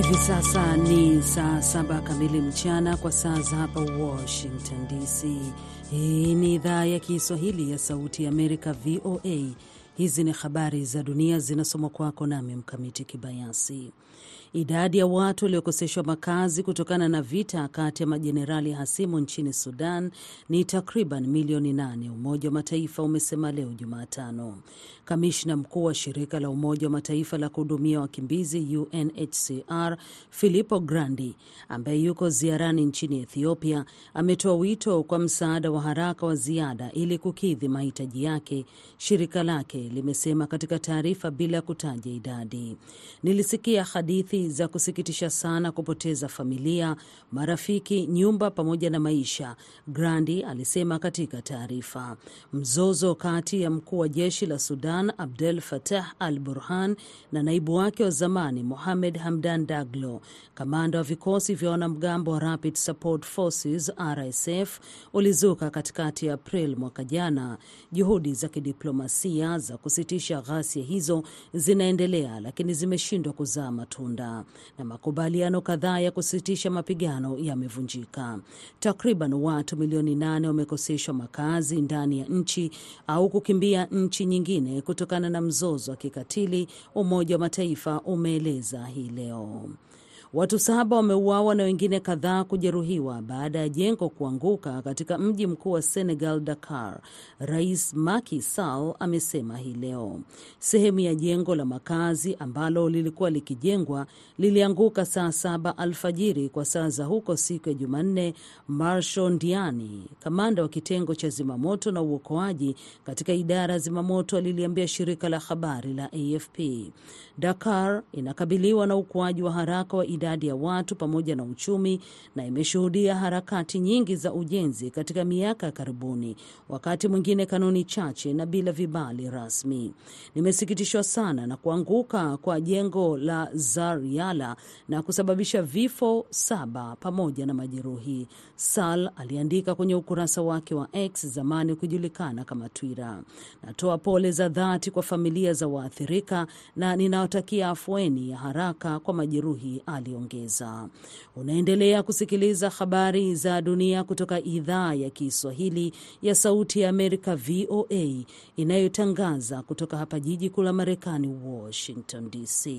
Hivi sasa ni saa saba kamili mchana kwa saa za hapa Washington DC. Hii ni idhaa ya Kiswahili ya Sauti ya Amerika, VOA. Hizi ni habari za dunia zinasomwa kwako nami Mkamiti Kibayasi. Idadi ya watu waliokoseshwa makazi kutokana na vita kati ya majenerali hasimu nchini Sudan ni takriban milioni nane, Umoja wa Mataifa umesema leo Jumatano. Kamishna mkuu wa shirika la Umoja wa Mataifa la kuhudumia wakimbizi UNHCR Filippo Grandi, ambaye yuko ziarani nchini Ethiopia, ametoa wito kwa msaada wa haraka wa ziada ili kukidhi mahitaji yake, shirika lake limesema katika taarifa bila kutaja idadi. Nilisikia hadithi za kusikitisha sana kupoteza familia, marafiki, nyumba pamoja na maisha, Grandi alisema katika taarifa. Mzozo kati ya mkuu wa jeshi la Sudan Abdel Fattah al Burhan na naibu wake wa zamani Mohamed Hamdan Daglo, kamanda wa vikosi vya wanamgambo wa Rapid Support Forces RSF, ulizuka katikati ya April mwaka jana. Juhudi za kidiplomasia za kusitisha ghasia hizo zinaendelea, lakini zimeshindwa kuzaa matunda na makubaliano kadhaa ya kusitisha mapigano yamevunjika. Takriban watu milioni nane wamekoseshwa makazi ndani ya nchi au kukimbia nchi nyingine kutokana na mzozo wa kikatili, Umoja wa Mataifa umeeleza hii leo. Watu saba wameuawa na wengine kadhaa kujeruhiwa baada ya jengo kuanguka katika mji mkuu wa Senegal, Dakar. Rais Macky Sall amesema hii leo sehemu ya jengo la makazi ambalo lilikuwa likijengwa lilianguka saa saba alfajiri kwa saa za huko siku ya Jumanne. Marshal Ndiani, kamanda wa kitengo cha zimamoto na uokoaji katika idara ya zimamoto, aliliambia shirika la habari la AFP. Dakar inakabiliwa na ukuaji wa haraka wa idadi ya watu pamoja na uchumi na imeshuhudia harakati nyingi za ujenzi katika miaka ya karibuni, wakati mwingine kanuni chache na bila vibali rasmi. Nimesikitishwa sana na kuanguka kwa jengo la Zaryala na kusababisha vifo saba pamoja na majeruhi, Sal aliandika kwenye ukurasa wake wa X, zamani kujulikana kama Twitter. Natoa pole za dhati kwa familia za waathirika na ninawatakia afueni ya haraka kwa majeruhi aliongeza. Unaendelea kusikiliza habari za dunia kutoka idhaa ya Kiswahili ya Sauti ya Amerika, VOA, inayotangaza kutoka hapa jiji kuu la Marekani, Washington DC.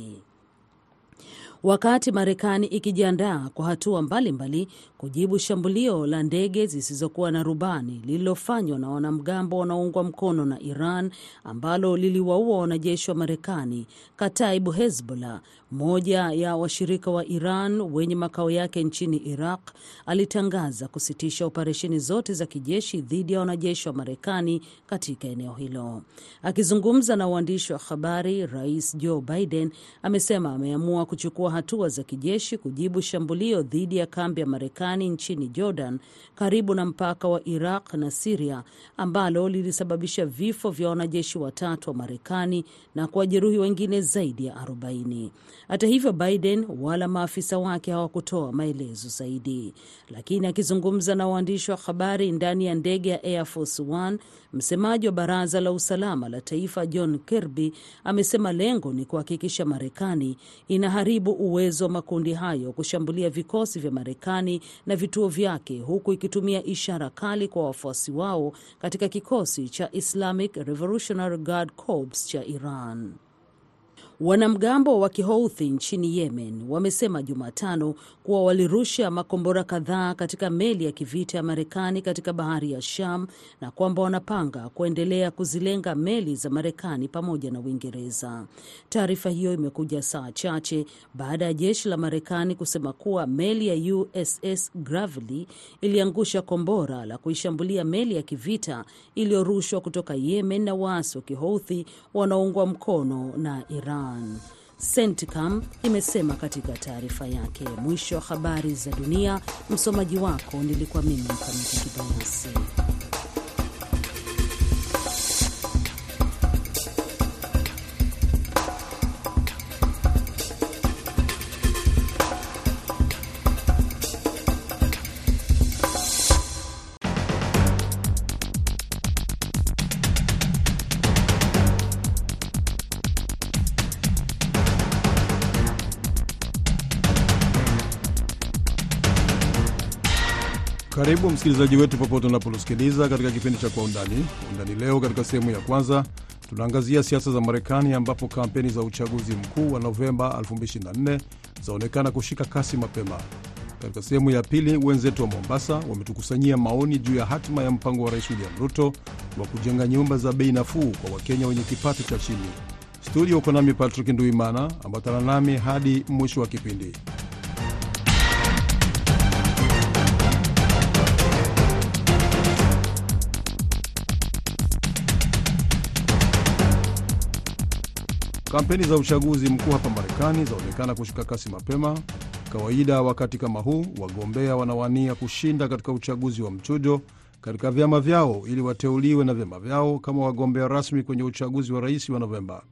Wakati Marekani ikijiandaa kwa hatua mbalimbali kujibu shambulio la ndege zisizokuwa na rubani lililofanywa na wanamgambo wanaoungwa mkono na Iran ambalo liliwaua wanajeshi wa Marekani, Kataibu Hezbollah, mmoja ya washirika wa Iran wenye makao yake nchini Iraq, alitangaza kusitisha operesheni zote za kijeshi dhidi ya wanajeshi wa Marekani katika eneo hilo. Akizungumza na waandishi wa habari, Rais Joe Biden amesema ameamua kuchukua hatua za kijeshi kujibu shambulio dhidi ya kambi ya Marekani nchini Jordan karibu na mpaka wa Iraq na Siria ambalo lilisababisha vifo vya wanajeshi watatu wa Marekani na kuwajeruhi wengine zaidi ya 40. Hata hivyo, Biden wala maafisa wake hawakutoa maelezo zaidi. Lakini akizungumza na waandishi wa habari ndani ya ndege ya Air Force One, msemaji wa Baraza la Usalama la Taifa John Kirby amesema lengo ni kuhakikisha Marekani inaharibu uwezo wa makundi hayo kushambulia vikosi vya Marekani na vituo vyake, huku ikitumia ishara kali kwa wafuasi wao katika kikosi cha Islamic Revolutionary Guard Corps cha Iran. Wanamgambo wa Kihouthi nchini Yemen wamesema Jumatano kuwa walirusha makombora kadhaa katika meli ya kivita ya Marekani katika bahari ya Sham na kwamba wanapanga kuendelea kuzilenga meli za Marekani pamoja na Uingereza. Taarifa hiyo imekuja saa chache baada ya jeshi la Marekani kusema kuwa meli ya USS Gravely iliangusha kombora la kuishambulia meli ya kivita iliyorushwa kutoka Yemen na waasi wa Kihouthi wanaoungwa mkono na Iran. CENTCOM imesema katika taarifa yake. Mwisho wa habari za dunia. Msomaji wako nilikuwa mimi Mkamiti Kibayasi. Msikilizaji wetu popote unaposikiliza katika kipindi cha Kwa Undani. Undani leo, katika sehemu ya kwanza tunaangazia siasa za Marekani ambapo kampeni za uchaguzi mkuu wa Novemba 2024 zaonekana kushika kasi mapema. Katika sehemu ya pili, wenzetu wa Mombasa wametukusanyia maoni juu ya hatima ya mpango wa Rais William Ruto wa kujenga nyumba za bei nafuu kwa Wakenya wenye kipato cha chini. Studio uko nami Patrick Nduimana, ambatana nami hadi mwisho wa kipindi. Kampeni za uchaguzi mkuu hapa Marekani zaonekana kushika kasi mapema. Kawaida wakati kama huu, wagombea wanawania kushinda katika uchaguzi wa mchujo katika vyama vyao ili wateuliwe na vyama vyao kama wagombea rasmi kwenye uchaguzi wa rais wa Novemba.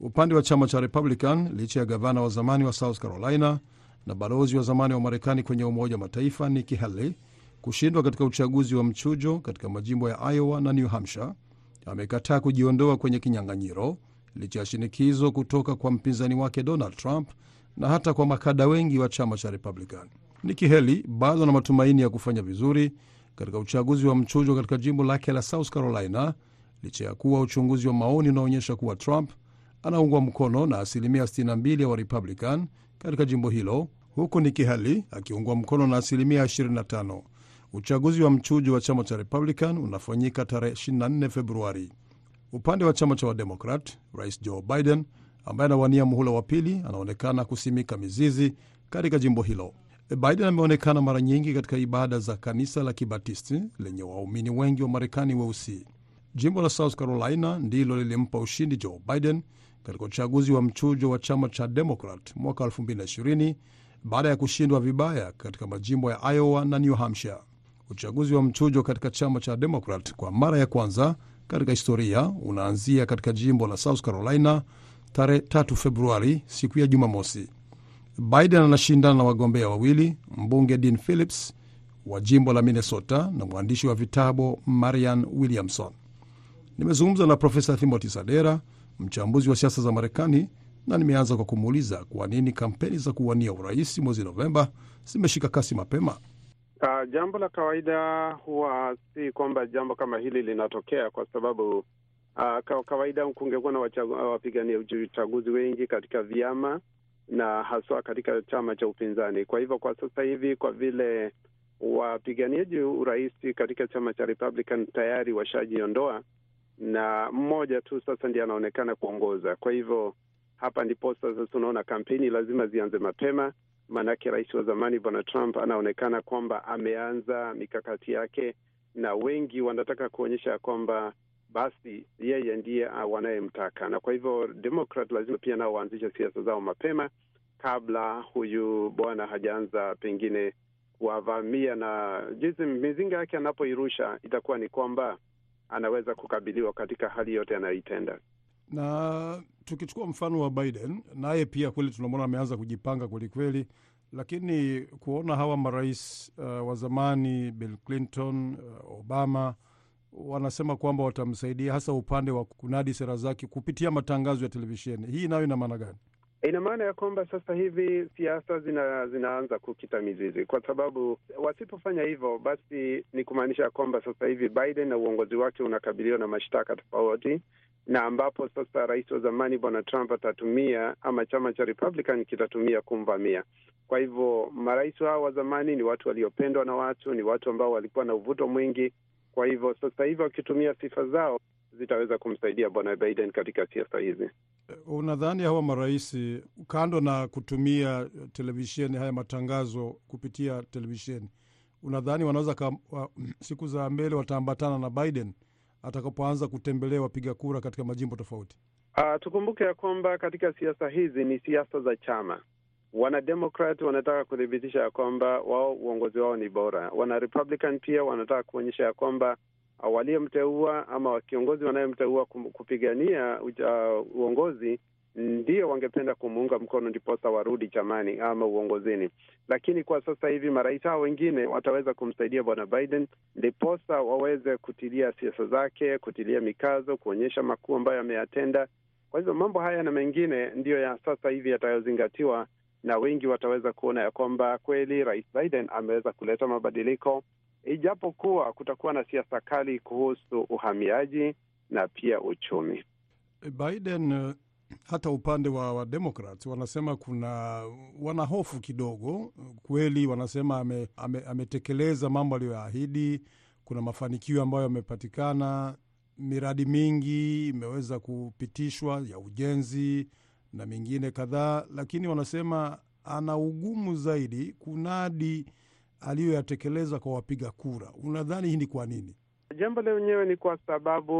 Upande wa chama cha Republican, licha ya gavana wa zamani wa South Carolina na balozi wa zamani wa Marekani kwenye Umoja wa Mataifa Nikki Haley kushindwa katika uchaguzi wa mchujo katika majimbo ya Iowa na New Hampshire, amekataa kujiondoa kwenye kinyang'anyiro licha ya shinikizo kutoka kwa mpinzani wake Donald Trump na hata kwa makada wengi wa chama cha Republican. Nikki Haley bado ana matumaini ya kufanya vizuri katika uchaguzi wa mchujo katika jimbo lake la South Carolina licha ya kuwa uchunguzi wa maoni unaonyesha kuwa Trump anaungwa mkono na asilimia 62 ya Warepublican katika jimbo hilo, huku Nikki Haley akiungwa mkono na asilimia 25. Uchaguzi wa mchujo wa chama cha Republican unafanyika tarehe 24 Februari. Upande wa chama cha Wademokrat, rais Joe Biden ambaye anawania muhula wa pili anaonekana kusimika mizizi katika jimbo hilo. Biden ameonekana mara nyingi katika ibada za kanisa la Kibatisti lenye waumini wengi wa Marekani weusi. Jimbo la South Carolina ndilo lilimpa ushindi Joe Biden katika uchaguzi wa mchujo wa chama cha Demokrat mwaka 2020 baada ya kushindwa vibaya katika majimbo ya Iowa na New Hampshire. Uchaguzi wa mchujo katika chama cha Demokrat kwa mara ya kwanza katika historia unaanzia katika jimbo la South Carolina tarehe 3 Februari, siku ya Jumamosi. Biden anashindana na wagombea wawili, mbunge Dean Phillips wa jimbo la Minnesota na mwandishi wa vitabu Marian Williamson. Nimezungumza na Profesa Timothy Sadera, mchambuzi wa siasa za Marekani, na nimeanza kwa kumuuliza kwa nini kampeni za kuwania urais mwezi Novemba zimeshika kasi mapema. Uh, jambo la kawaida huwa si kwamba jambo kama hili linatokea kwa sababu uh, kawaida kungekuwa na wapigania uchaguzi wengi katika vyama na haswa katika chama cha upinzani. Kwa hivyo kwa sasa hivi, kwa vile wapiganiaji urais katika chama cha Republican tayari washajiondoa na mmoja tu sasa ndiye anaonekana kuongoza. Kwa hivyo hapa ndipo sasa tunaona kampeni lazima zianze mapema maanake rais wa zamani bwana Trump anaonekana kwamba ameanza mikakati yake, na wengi wanataka kuonyesha kwamba basi yeye ndiye wanayemtaka, na kwa hivyo Demokrat lazima pia nao waanzishe siasa zao mapema kabla huyu bwana hajaanza pengine kuwavamia, na jinsi mizinga yake anapoirusha itakuwa ni kwamba anaweza kukabiliwa katika hali yote anayoitenda na tukichukua mfano wa Biden, naye pia kweli tunamwona ameanza kujipanga kwelikweli, lakini kuona hawa marais uh, wa zamani Bill Clinton, uh, Obama wanasema kwamba watamsaidia hasa upande wa kunadi sera zake kupitia matangazo ya televisheni, hii nayo ina maana gani? Ina maana ya kwamba sasa hivi siasa zina, zinaanza kukita mizizi, kwa sababu wasipofanya hivyo, basi ni kumaanisha kwamba sasa hivi Biden na uongozi wake unakabiliwa na mashtaka tofauti na ambapo sasa rais wa zamani bwana Trump atatumia ama chama cha Republican kitatumia kumvamia. Kwa hivyo marais hao wa zamani ni watu waliopendwa na watu, ni watu ambao walikuwa na uvuto mwingi. Kwa hivyo sasa hivi wakitumia sifa zao zitaweza kumsaidia bwana Biden katika siasa hizi. Unadhani hawa marais kando na kutumia televisheni, haya matangazo kupitia televisheni, unadhani wanaweza wa, siku za mbele wataambatana na Biden atakapoanza kutembelea wapiga kura katika majimbo tofauti? Uh, tukumbuke ya kwamba katika siasa hizi ni siasa za chama. Wanademokrat wanataka kuthibitisha ya kwamba wao uongozi wao ni bora. Wanarepublican pia wanataka kuonyesha ya kwamba waliyemteua ama kiongozi wanayemteua kupigania uh, uongozi ndio wangependa kumuunga mkono ndiposa warudi chamani ama uongozini. Lakini kwa sasa hivi marais hao wengine wataweza kumsaidia bwana Biden ndiposa waweze kutilia siasa zake, kutilia mikazo, kuonyesha makuu ambayo ameyatenda. Kwa hivyo mambo haya na mengine ndiyo ya sasa hivi yatayozingatiwa, na wengi wataweza kuona ya kwamba kweli rais Biden ameweza kuleta mabadiliko ijapokuwa kutakuwa na siasa kali kuhusu uhamiaji na pia uchumi. Biden hata upande wa, Wademokrat wanasema kuna wanahofu kidogo kweli. Wanasema ame, ame, ametekeleza mambo aliyoyaahidi. Kuna mafanikio ambayo yamepatikana, miradi mingi imeweza kupitishwa ya ujenzi na mingine kadhaa, lakini wanasema ana ugumu zaidi kunadi aliyoyatekeleza kwa wapiga kura. Unadhani hii ni kwa nini? Jambo lenyewe ni kwa sababu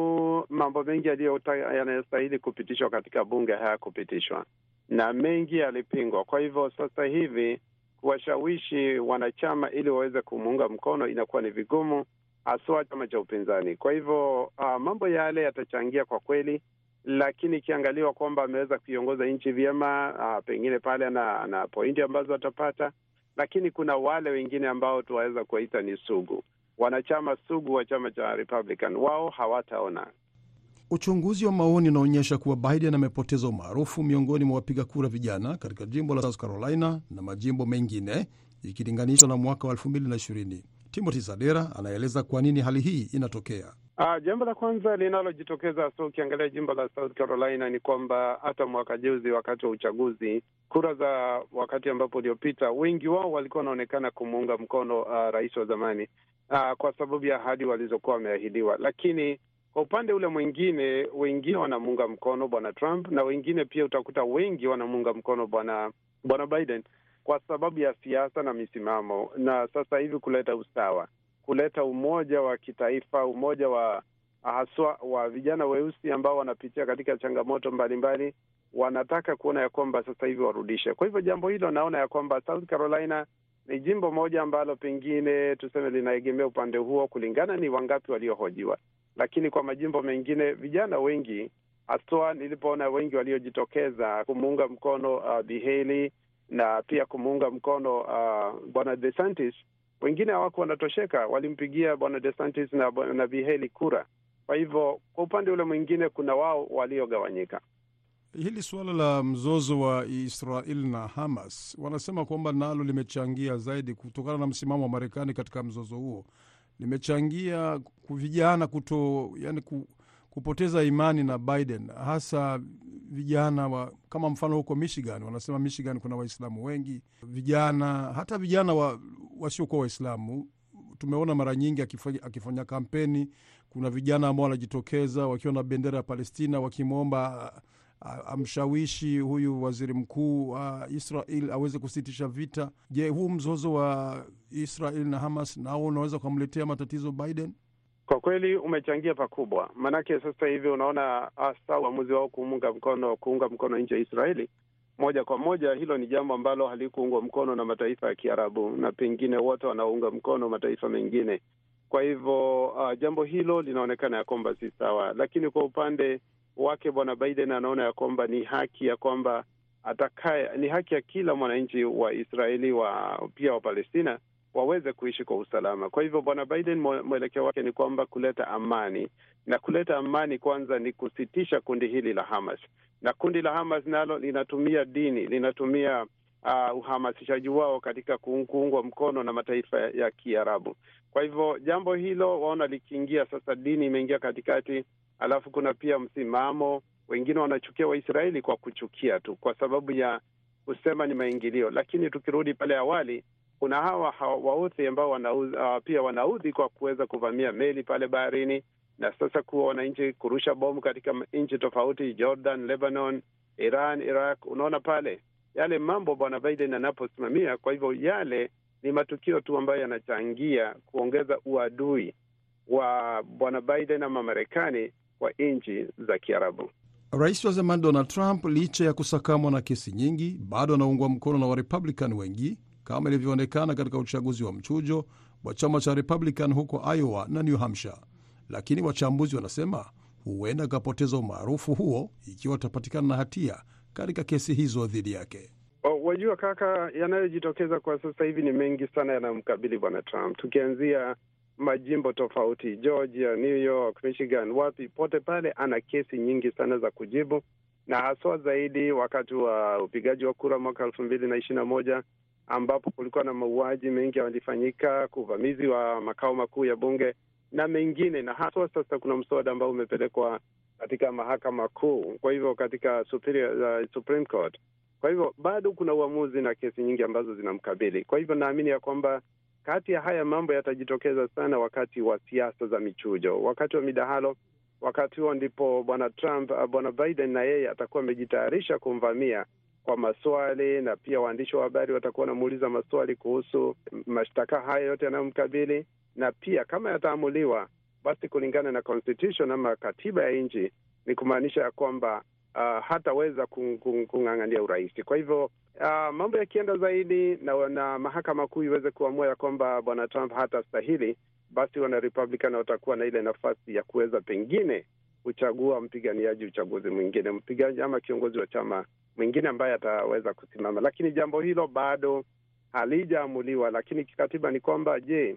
mambo mengi yanayostahili kupitishwa katika bunge hayakupitishwa na mengi yalipingwa. Kwa hivyo sasa hivi kuwashawishi wanachama ili waweze kumuunga mkono inakuwa ni vigumu, haswa chama cha upinzani. Kwa hivyo uh, mambo yale yatachangia kwa kweli, lakini ikiangaliwa kwamba ameweza kuiongoza nchi vyema, uh, pengine pale na, na pointi ambazo atapata, lakini kuna wale wengine ambao tunaweza kuwaita ni sugu wanachama sugu wa chama cha Republican wao hawataona. Uchunguzi wa maoni unaonyesha kuwa Biden amepoteza umaarufu miongoni mwa wapiga kura vijana katika jimbo la South Carolina na majimbo mengine ikilinganishwa na mwaka wa 2020. Timothy Sadera anaeleza kwa nini hali hii inatokea. Uh, jambo la kwanza linalojitokeza hasa ukiangalia jimbo la South Carolina ni kwamba hata mwaka juzi wakati wa uchaguzi, kura za wakati ambapo uliopita, wengi wao walikuwa wanaonekana kumuunga mkono uh, rais wa zamani uh, kwa sababu ya ahadi walizokuwa wameahidiwa, lakini kwa upande ule mwingine, wengine wanamuunga mkono bwana Trump na wengine pia utakuta wengi wanamuunga mkono bwana bwana Biden kwa sababu ya siasa na misimamo, na sasa hivi kuleta usawa kuleta umoja wa kitaifa, umoja wa haswa wa vijana weusi ambao wanapitia katika changamoto mbalimbali mbali, wanataka kuona ya kwamba sasa hivi warudishe. Kwa hivyo jambo hilo naona ya kwamba South Carolina ni jimbo moja ambalo pengine tuseme linaegemea upande huo kulingana ni wangapi waliohojiwa, lakini kwa majimbo mengine vijana wengi haswa, nilipoona wengi waliojitokeza kumuunga mkono uh, Bi Haley na pia kumuunga mkono uh, bwana DeSantis wengine hawako wanatosheka, walimpigia bwana DeSantis na, na Bi Haley kura. Kwa hivyo kwa upande ule mwingine kuna wao waliogawanyika. Hili suala la mzozo wa Israel na Hamas wanasema kwamba nalo limechangia zaidi kutokana na msimamo wa Marekani katika mzozo huo, limechangia vijana kuto yani ku, kupoteza imani na Biden, hasa vijana wa, kama mfano huko Michigan, wanasema Michigan kuna Waislamu wengi, vijana hata vijana wa, wasiokuwa Waislamu. Tumeona mara nyingi akifanya, akifanya kampeni, kuna vijana ambao wanajitokeza wakiwa na bendera ya Palestina wakimwomba amshawishi huyu waziri mkuu wa Israel aweze kusitisha vita. Je, huu mzozo wa Israel na Hamas nao unaweza ukamletea matatizo Biden? Kwa kweli umechangia pakubwa, maanake sasa hivi unaona hasa uamuzi wao kuunga mkono kuunga mkono nchi ya Israeli moja kwa moja, hilo ni jambo ambalo halikuungwa mkono na mataifa ya Kiarabu na pengine wote wanaunga mkono mataifa mengine. Kwa hivyo uh, jambo hilo linaonekana ya kwamba si sawa, lakini kwa upande wake bwana Biden anaona ya kwamba ni haki ya kwamba atakaye, ni haki ya kila mwananchi wa Israeli wa pia wa Palestina waweze kuishi kwa usalama. Kwa hivyo bwana Biden mwelekeo wake ni kwamba kuleta amani, na kuleta amani kwanza ni kusitisha kundi hili la Hamas, na kundi la Hamas nalo linatumia dini, linatumia uh, uhamasishaji wao katika kuungwa mkono na mataifa ya Kiarabu. Kwa hivyo jambo hilo waona likiingia sasa, dini imeingia katikati, alafu kuna pia msimamo, wengine wanachukia Waisraeli kwa kuchukia tu, kwa sababu ya kusema ni maingilio. Lakini tukirudi pale awali kuna hawa wauthi ambao wanaudhi, uh, pia wanaudhi kwa kuweza kuvamia meli pale baharini, na sasa kuwa wananchi kurusha bomu katika nchi tofauti, Jordan, Lebanon, Iran, Iraq. Unaona pale yale mambo bwana Biden anaposimamia. Kwa hivyo yale ni matukio tu ambayo yanachangia kuongeza uadui wa bwana Biden ama Marekani kwa nchi za Kiarabu. Rais wa zamani Donald Trump, licha ya kusakamwa na kesi nyingi, bado anaungwa mkono na Warepublican wengi kama ilivyoonekana katika uchaguzi wa mchujo wa chama cha Republican huko Iowa na New Hampshire. Lakini wachambuzi wanasema huenda akapoteza umaarufu huo ikiwa atapatikana na hatia katika kesi hizo dhidi yake. Wajua kaka, yanayojitokeza kwa sasa hivi ni mengi sana yanayomkabili bwana Trump, tukianzia majimbo tofauti, Georgia, New York, Michigan, wapi pote pale, ana kesi nyingi sana za kujibu, na haswa zaidi wakati wa upigaji wa kura mwaka elfu mbili na ishirini na moja ambapo kulikuwa na mauaji mengi yalifanyika, kuvamizi wa makao makuu ya bunge na mengine, na haswa sasa kuna mswada ambao umepelekwa katika mahakama kuu, kwa hivyo katika superior, uh, Supreme Court. Kwa hivyo bado kuna uamuzi na kesi nyingi ambazo zinamkabili. Kwa hivyo naamini ya kwamba kati ya haya mambo yatajitokeza sana wakati wa siasa za michujo, wakati wa midahalo. Wakati huo ndipo bwana Trump, bwana Biden na yeye atakuwa amejitayarisha kumvamia kwa maswali, na pia waandishi wa habari watakuwa wanamuuliza maswali kuhusu mashtaka haya yote yanayomkabili, na pia kama yataamuliwa, basi kulingana na constitution ama katiba ya nchi ni kumaanisha ya kwamba uh, hataweza kung'ang'ania urais. Kwa hivyo uh, mambo yakienda zaidi na, na mahakama kuu iweze kuamua ya kwamba bwana Trump hatastahili, basi wana Republican watakuwa na ile nafasi ya kuweza pengine kuchagua mpiganiaji uchaguzi mwingine, mpigaji ama kiongozi wa chama mwingine ambaye ataweza kusimama, lakini jambo hilo bado halijaamuliwa. Lakini kikatiba ni kwamba, je,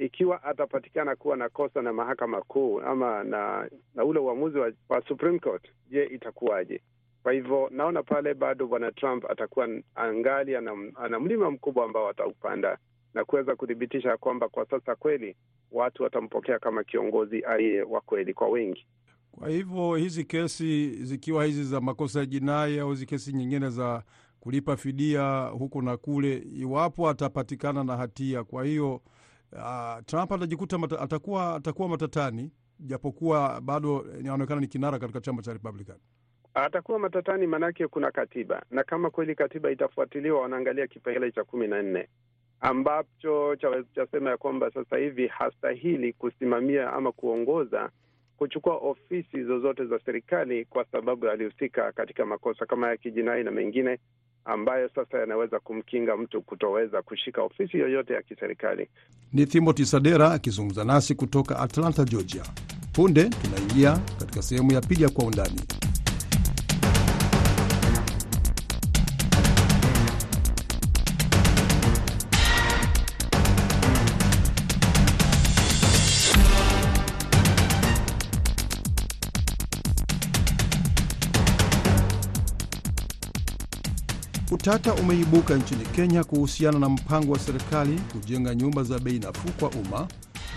ikiwa atapatikana kuwa na kosa na mahakama kuu ama na na ule uamuzi wa, wa Supreme Court, je, itakuwaje? Kwa hivyo naona pale bado bwana Trump atakuwa angali ana, ana mlima mkubwa ambao ataupanda na kuweza kuthibitisha kwamba kwa sasa kweli watu watampokea kama kiongozi aliye wa kweli kwa wengi. Kwa hivyo hizi kesi zikiwa hizi za makosa ya jinai au hizi kesi nyingine za kulipa fidia huku na kule, iwapo atapatikana na hatia, kwa hiyo uh, Trump atajikuta mata, atakuwa atakuwa matatani, japokuwa bado inaonekana ni kinara katika chama cha Republican. Atakuwa matatani, maanake kuna katiba, na kama kweli katiba itafuatiliwa, wanaangalia kipengele cha kumi na nne ambacho chasema ya kwamba sasa hivi hastahili kusimamia ama kuongoza kuchukua ofisi zozote za serikali kwa sababu alihusika katika makosa kama ya kijinai na mengine ambayo sasa yanaweza kumkinga mtu kutoweza kushika ofisi yoyote ya kiserikali. Ni Timothy Sadera akizungumza nasi kutoka Atlanta, Georgia. Punde tunaingia katika sehemu ya pili ya Kwa Undani. Utata umeibuka nchini Kenya kuhusiana na mpango wa serikali kujenga nyumba za bei nafuu kwa umma,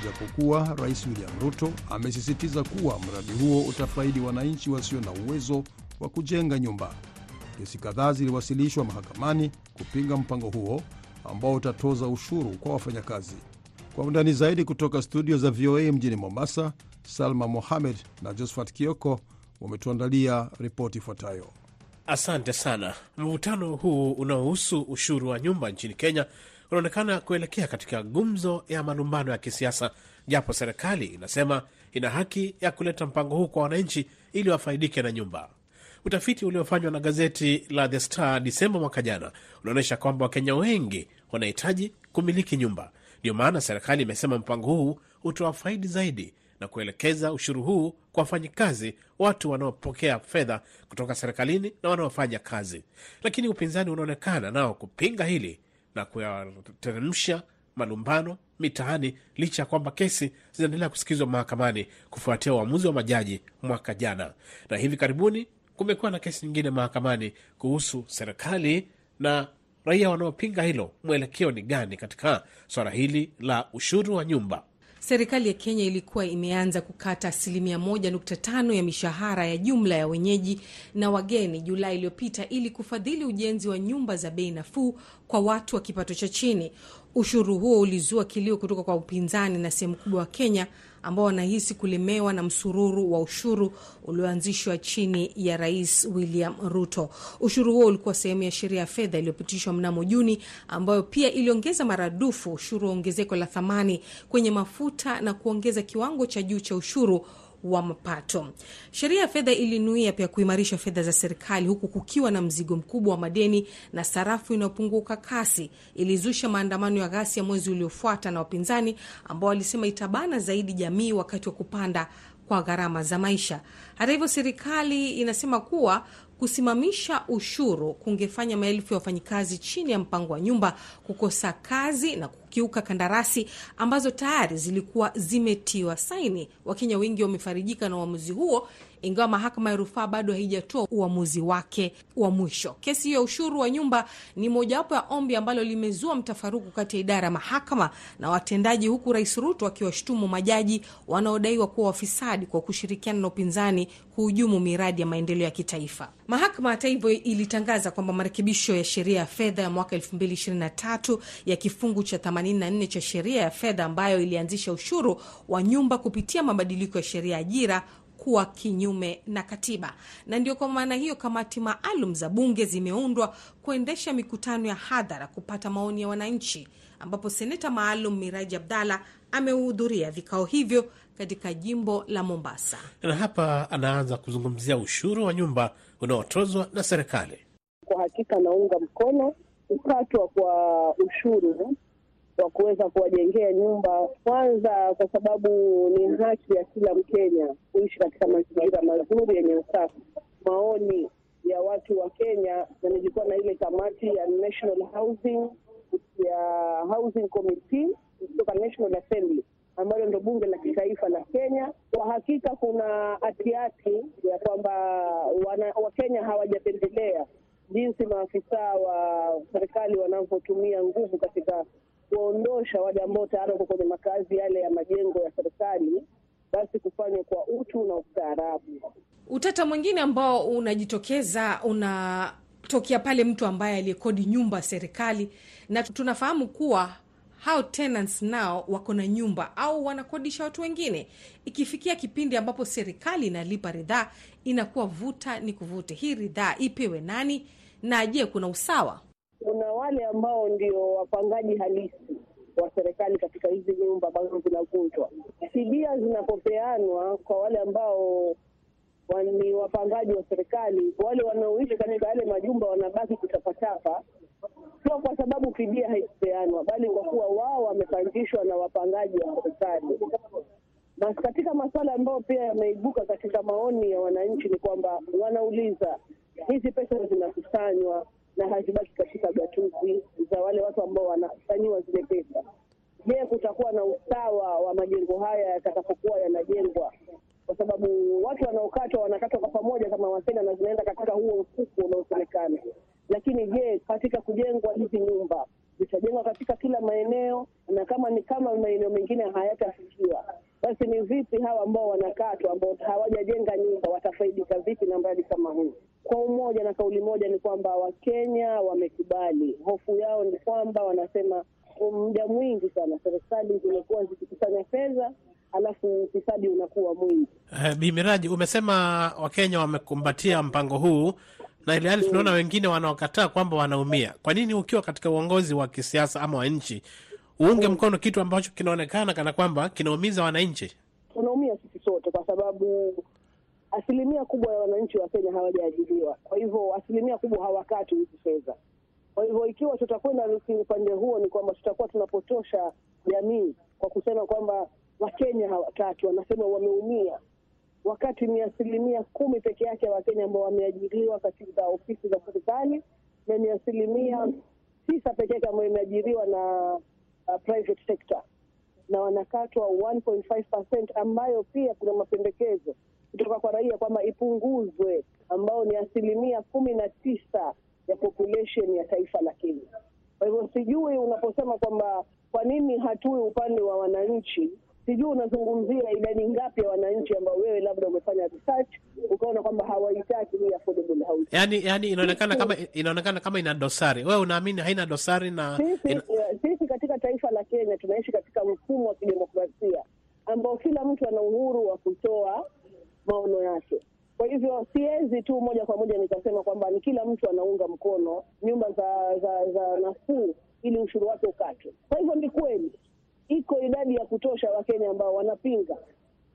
japokuwa Rais William Ruto amesisitiza kuwa mradi huo utafaidi wananchi wasio na uwezo wa kujenga nyumba. Kesi kadhaa ziliwasilishwa mahakamani kupinga mpango huo ambao utatoza ushuru kwa wafanyakazi. Kwa undani zaidi kutoka studio za VOA mjini Mombasa, Salma Mohamed na Josephat Kioko wametuandalia ripoti ifuatayo. Asante sana. Mvutano huu unaohusu ushuru wa nyumba nchini Kenya unaonekana kuelekea katika gumzo ya malumbano ya kisiasa, japo serikali inasema ina haki ya kuleta mpango huu kwa wananchi ili wafaidike na nyumba. Utafiti uliofanywa na gazeti la The Star Disemba mwaka jana unaonyesha kwamba Wakenya wengi wanahitaji kumiliki nyumba. Ndio maana serikali imesema mpango huu utawafaidi zaidi na kuelekeza ushuru huu kwa wafanyikazi, watu wanaopokea fedha kutoka serikalini na wanaofanya kazi. Lakini upinzani unaonekana nao kupinga hili na kuyateremsha malumbano mitaani, licha ya kwamba kesi zinaendelea kusikizwa mahakamani kufuatia uamuzi wa majaji mwaka jana. Na hivi karibuni kumekuwa na kesi nyingine mahakamani kuhusu serikali na raia wanaopinga hilo. Mwelekeo ni gani katika swala hili la ushuru wa nyumba? Serikali ya Kenya ilikuwa imeanza kukata asilimia 1.5 ya mishahara ya jumla ya wenyeji na wageni Julai iliyopita ili kufadhili ujenzi wa nyumba za bei nafuu kwa watu wa kipato cha chini. Ushuru huo ulizua kilio kutoka kwa upinzani na sehemu kubwa wa Kenya ambao wanahisi kulemewa na msururu wa ushuru ulioanzishwa chini ya Rais William Ruto. Ushuru huo ulikuwa sehemu ya sheria ya fedha iliyopitishwa mnamo Juni, ambayo pia iliongeza maradufu ushuru wa ongezeko la thamani kwenye mafuta na kuongeza kiwango cha juu cha ushuru wa mapato. Sheria ya fedha ilinuia pia kuimarisha fedha za serikali, huku kukiwa na mzigo mkubwa wa madeni na sarafu inayopunguka kasi. Ilizusha maandamano ya ghasia mwezi uliofuata na wapinzani ambao walisema itabana zaidi jamii wakati wa kupanda kwa gharama za maisha. Hata hivyo, serikali inasema kuwa kusimamisha ushuru kungefanya maelfu ya wafanyikazi chini ya mpango wa nyumba kukosa kazi na kukiuka kandarasi ambazo tayari zilikuwa zimetiwa saini. Wakenya wengi wamefarijika na uamuzi huo, ingawa mahakama ya rufaa bado haijatoa uamuzi wake wa mwisho. Kesi hiyo ya ushuru wa nyumba ni mojawapo ya ombi ambalo limezua mtafaruku kati ya idara ya mahakama na watendaji, huku Rais Ruto akiwashutumu majaji wanaodaiwa kuwa wafisadi kwa kushirikiana na upinzani kuhujumu miradi ya maendeleo ya kitaifa. Mahakama hata hivyo ilitangaza kwamba marekebisho ya sheria ya fedha ya mwaka 2023 ya kifungu cha 84 cha sheria ya fedha ambayo ilianzisha ushuru wa nyumba kupitia mabadiliko ya sheria ya ajira kuwa kinyume na katiba, na ndio kwa maana hiyo kamati maalum za bunge zimeundwa kuendesha mikutano ya hadhara kupata maoni ya wananchi, ambapo seneta maalum Miraji Abdalla amehudhuria vikao hivyo katika jimbo la Mombasa. Na hapa anaanza kuzungumzia ushuru wa nyumba unaotozwa na serikali. Kwa hakika naunga mkono kukatwa kwa ushuru wa kuweza kuwajengea nyumba, kwanza kwa sababu ni haki ya kila Mkenya kuishi katika mazingira mazuri yenye usafi. Maoni ya watu wa Kenya, na nilikuwa na ile kamati ya National Housing ya Housing Committee kutoka National Assembly ambalo ndo bunge la kitaifa la Kenya. Kwa hakika kuna hatihati ya kwamba Wakenya hawajapendelea jinsi maafisa wa serikali wanavyotumia nguvu katika kuondosha wale ambao tayari wako kwenye makazi yale ya majengo ya serikali, basi kufanywa kwa utu na ustaarabu. Utata mwingine ambao unajitokeza unatokea pale mtu ambaye aliyekodi nyumba serikali, na tunafahamu kuwa hao tenants nao wako na nyumba au wanakodisha watu wengine. Ikifikia kipindi ambapo serikali inalipa ridhaa, inakuwa vuta ni kuvute, hii ridhaa ipewe nani? Na je, kuna usawa? Kuna wale ambao ndio wapangaji halisi wa serikali katika hizi nyumba ambazo zinavunjwa. Fidia zinapopeanwa kwa wale ambao ni wapangaji wa serikali, wale wanaoishi katika yale majumba wanabaki kutapatapa, sio kwa sababu fidia haikupeanwa, bali kwa kuwa wao wamepangishwa na wapangaji wa serikali. Na katika masuala ambayo pia yameibuka katika maoni ya wananchi ni kwamba wanauliza hizi pesa zinakusanywa na hazibaki katika gatuzi za wale watu ambao wanafanyiwa zile pesa. Je, kutakuwa na usawa wa majengo haya yatakapokuwa yanajengwa? Kwa sababu watu wanaokatwa wanakatwa kwa pamoja kama wasena na zinaenda katika huo mfuko unaosemekana. Lakini je, katika kujengwa hizi nyumba zitajengwa katika kila maeneo, na kama ni kama maeneo mengine hayatafikiwa, basi ni vipi hawa ambao wanakatwa ambao hawajajenga nyumba watafaidika vipi na mradi kama huu? Kwa umoja na kauli moja ni kwamba Wakenya wamekubali. Hofu yao ni kwamba wanasema muda mwingi sana serikali zimekuwa zikikusanya fedha alafu ufisadi unakuwa mwingi. Eh, Bi Miraji, umesema Wakenya wamekumbatia mpango huu na ile hali tunaona wengine wanaokataa kwamba wanaumia. Kwa nini ukiwa katika uongozi wa kisiasa ama wa nchi uunge mkono kitu ambacho kinaonekana kana kwamba kinaumiza wananchi? Tunaumia sisi sote, kwa sababu asilimia kubwa ya wananchi wa Kenya hawajaajiriwa. Kwa hivyo asilimia kubwa hawakati hizi fedha. Kwa hivyo ikiwa tutakwenda upande huo, ni kwamba tutakuwa tunapotosha jamii kwa kusema kwamba Wakenya hawakati, wanasema wameumia, wakati ni asilimia kumi peke yake ya Wakenya ambao wameajiriwa katika ofisi za serikali na ni asilimia tisa peke yake ambayo imeajiriwa na uh, private sector na wanakatwa 1.5% ambayo pia kuna mapendekezo kutoka kwa raia kwamba ipunguzwe, ambao ni asilimia kumi na tisa ya population ya taifa la Kenya. Kwa hivyo sijui unaposema kwamba kwa nini hatui upande wa wananchi, sijui unazungumzia idadi ngapi ya wananchi ambao wewe labda umefanya research ukaona kwamba hawahitaki hii affordable housing. Yani, yani inaonekana kama inaonekana kama ina dosari. Wewe unaamini haina dosari? Na Sisi, ina... sisi katika taifa la Kenya tunaishi katika mfumo wa kidemokrasia ambao kila mtu ana uhuru wa kutoa maono yake. Kwa hivyo siwezi tu moja kwa moja nikasema kwamba ni kila mtu anaunga mkono nyumba za za, za nafuu ili ushuru wake ukatwe. Kwa hivyo ni kweli iko idadi ya kutosha Wakenya ambao wanapinga,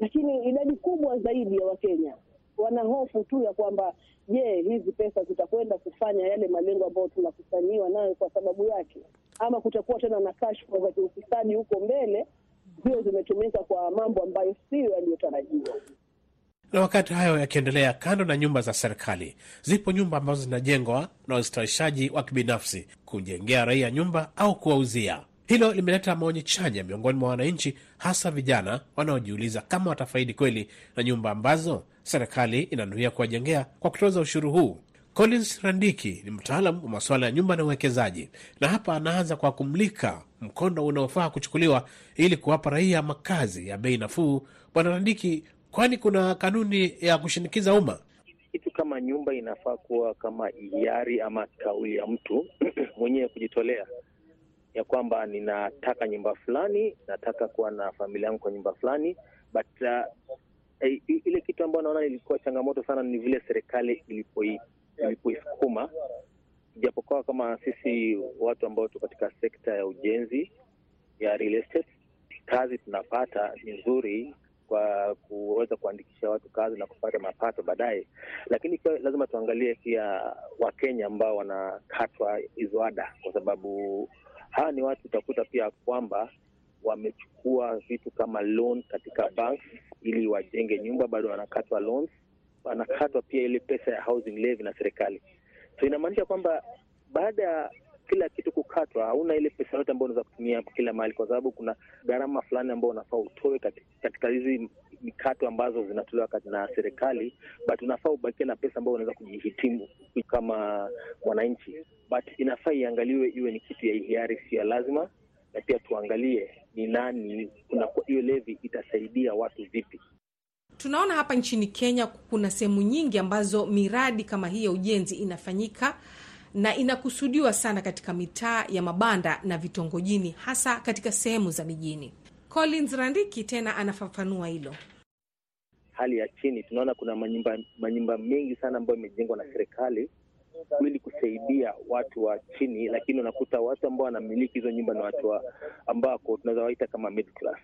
lakini idadi kubwa zaidi ya Wakenya wana hofu tu ya kwamba je, hizi pesa zitakwenda kufanya yale malengo ambayo tunakusanyiwa nayo kwa sababu yake, ama kutakuwa tena na kashfa za kiufisadi huko mbele, zio zimetumika kwa mambo ambayo siyo yaliyotarajiwa. Na wakati hayo yakiendelea, kando na nyumba za serikali, zipo nyumba ambazo zinajengwa na wastawishaji wa kibinafsi kujengea raia nyumba au kuwauzia. Hilo limeleta maonyi chanya miongoni mwa wananchi, hasa vijana wanaojiuliza kama watafaidi kweli na nyumba ambazo serikali inanuia kuwajengea kwa kutoza ushuru huu. Collins Randiki ni mtaalam wa masuala ya nyumba na uwekezaji, na hapa anaanza kwa kumlika mkondo unaofaa kuchukuliwa ili kuwapa raia makazi ya bei nafuu. Bwana Randiki, kwani kuna kanuni ya kushinikiza umma? Kitu kama nyumba inafaa kuwa kama hiari ama kauli ya mtu mwenyewe kujitolea ya kwamba ninataka nyumba fulani, nataka kuwa na familia yangu kwa nyumba fulani, but uh, eh, ile kitu ambayo naona ilikuwa changamoto sana ni vile serikali ilipoisukuma, ijapokuwa kama sisi watu ambao tu katika sekta ya ujenzi ya real estate, kazi tunapata ni nzuri kwa kuweza kuandikisha watu kazi na kupata mapato baadaye, lakini pia lazima tuangalie pia Wakenya ambao wanakatwa hizo ada, kwa sababu hawa ni watu utakuta pia kwamba wamechukua vitu kama loan katika bank ili wajenge nyumba, bado wanakatwa loans, wanakatwa pia ile pesa ya housing levy na serikali. So inamaanisha kwamba baada ya kila kitu kukatwa, hauna ile pesa yote ambayo unaweza kutumia kila mahali, kwa sababu kuna gharama fulani ambao unafaa utoe katika hizi mikato ambazo zinatolewa na serikali, but unafaa ubakie na pesa ambayo unaweza kujihitimu kama mwananchi, but inafaa iangaliwe iwe ni kitu ya hiari, sio ya lazima, na pia tuangalie ni nani, hiyo levi itasaidia watu vipi. Tunaona hapa nchini Kenya kuna sehemu nyingi ambazo miradi kama hii ya ujenzi inafanyika na inakusudiwa sana katika mitaa ya mabanda na vitongojini, hasa katika sehemu za mijini. Collins Randiki tena anafafanua hilo. Hali ya chini, tunaona kuna manyumba manyumba mengi sana ambayo imejengwa na serikali ili kusaidia watu wa chini, lakini unakuta watu ambao wanamiliki hizo nyumba ni watu ambako tunaweza waita kama middle class.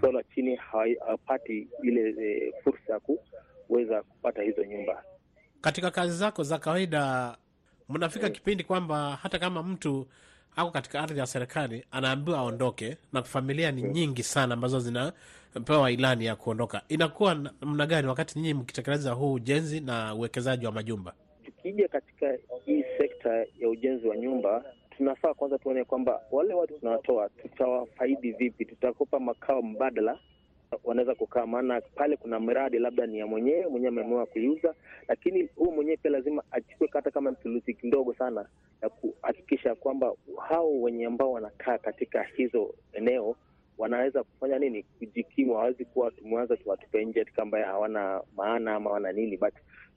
So la chini hawapati ile e, fursa ya kuweza kupata hizo nyumba. Katika kazi zako za kawaida mnafika mm, kipindi kwamba hata kama mtu ako katika ardhi ya serikali anaambiwa aondoke, na familia ni mm, nyingi sana ambazo zinapewa ilani ya kuondoka, inakuwa namna gani wakati nyinyi mkitekeleza huu ujenzi na uwekezaji wa majumba? Tukija katika hii sekta ya ujenzi wa nyumba, tunafaa kwanza tuone kwamba wale watu tunawatoa tutawafaidi vipi, tutakopa makao mbadala wanaweza kukaa, maana pale kuna mradi labda ni ya mwenyewe mwenyewe ameamua kuiuza, lakini huu mwenyewe pia lazima achukue hata kama thuluthi kidogo sana ya kuhakikisha kwamba hao wenye ambao wanakaa katika hizo eneo wanaweza kufanya nini, kujikimu. Hawezi kuwa tumeanza tuwatupe nje katika ambaye hawana maana ama hawana nini, but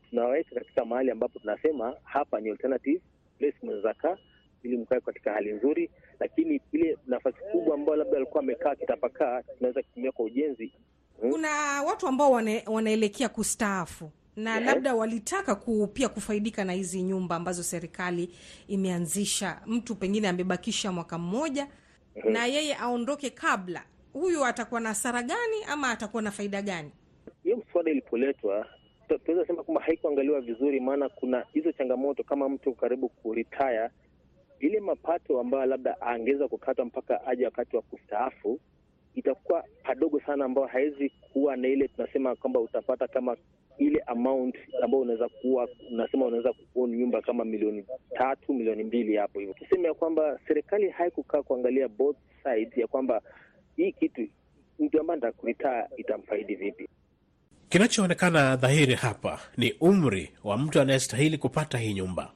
tunawaweka katika mahali ambapo tunasema hapa ni alternative place mnaweza kaa ili mkae katika hali nzuri, lakini ile nafasi kubwa ambayo labda alikuwa amekaa kitapakaa tunaweza kutumia kwa ujenzi. Kuna watu ambao wane, wanaelekea kustaafu na Yeah. labda walitaka ku, pia kufaidika na hizi nyumba ambazo serikali imeanzisha. Mtu pengine amebakisha mwaka mmoja na yeye aondoke kabla, huyu atakuwa na hasara gani ama atakuwa na faida gani? Hiyo mswada ilipoletwa tu- tunaweza sema kwamba haikuangaliwa vizuri, maana kuna hizo changamoto. Kama mtu karibu kuritaya, ile mapato ambayo labda angeweza kukatwa mpaka aje wakati wa kustaafu itakuwa padogo sana, ambayo hawezi kuwa na ile tunasema kwamba utapata kama ile amount ambayo unaweza kuwa unasema unaweza kuown nyumba kama milioni tatu milioni mbili hapo hivyo. Tuseme ya kwamba serikali haikukaa kuangalia both sides ya kwamba hii kitu mtu ambaye ntakuritaa itamfaidi vipi. Kinachoonekana dhahiri hapa ni umri wa mtu anayestahili kupata hii nyumba,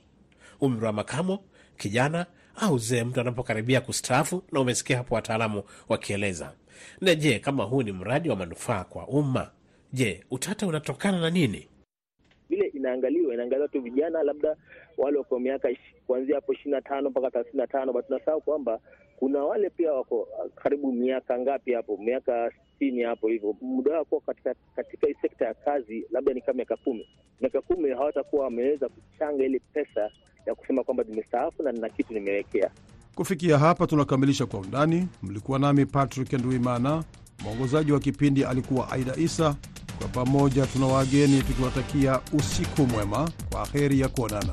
umri wa makamo, kijana au zee, mtu anapokaribia kustaafu. Na umesikia hapo wataalamu wakieleza. Na je, kama huu ni mradi wa manufaa kwa umma, je, utata unatokana na nini? vile inaangaliwa inaangaliwa tu vijana labda wale wako miaka kuanzia hapo ishirini na tano mpaka thelathini na tano but tunasahau kwamba kuna wale pia wako karibu miaka ngapi hapo miaka sitini hapo hivyo muda wao kuwa katika katika sekta ya kazi labda ni kama miaka kumi miaka kumi hawatakuwa wameweza kuchanga ile pesa ya kusema kwamba nimestaafu na nina kitu nimewekea Kufikia hapa tunakamilisha Kwa Undani. Mlikuwa nami Patrick Nduimana, mwongozaji wa kipindi alikuwa Aida Isa. Kwa pamoja tuna wageni tukiwatakia usiku mwema, kwa heri ya kuonana.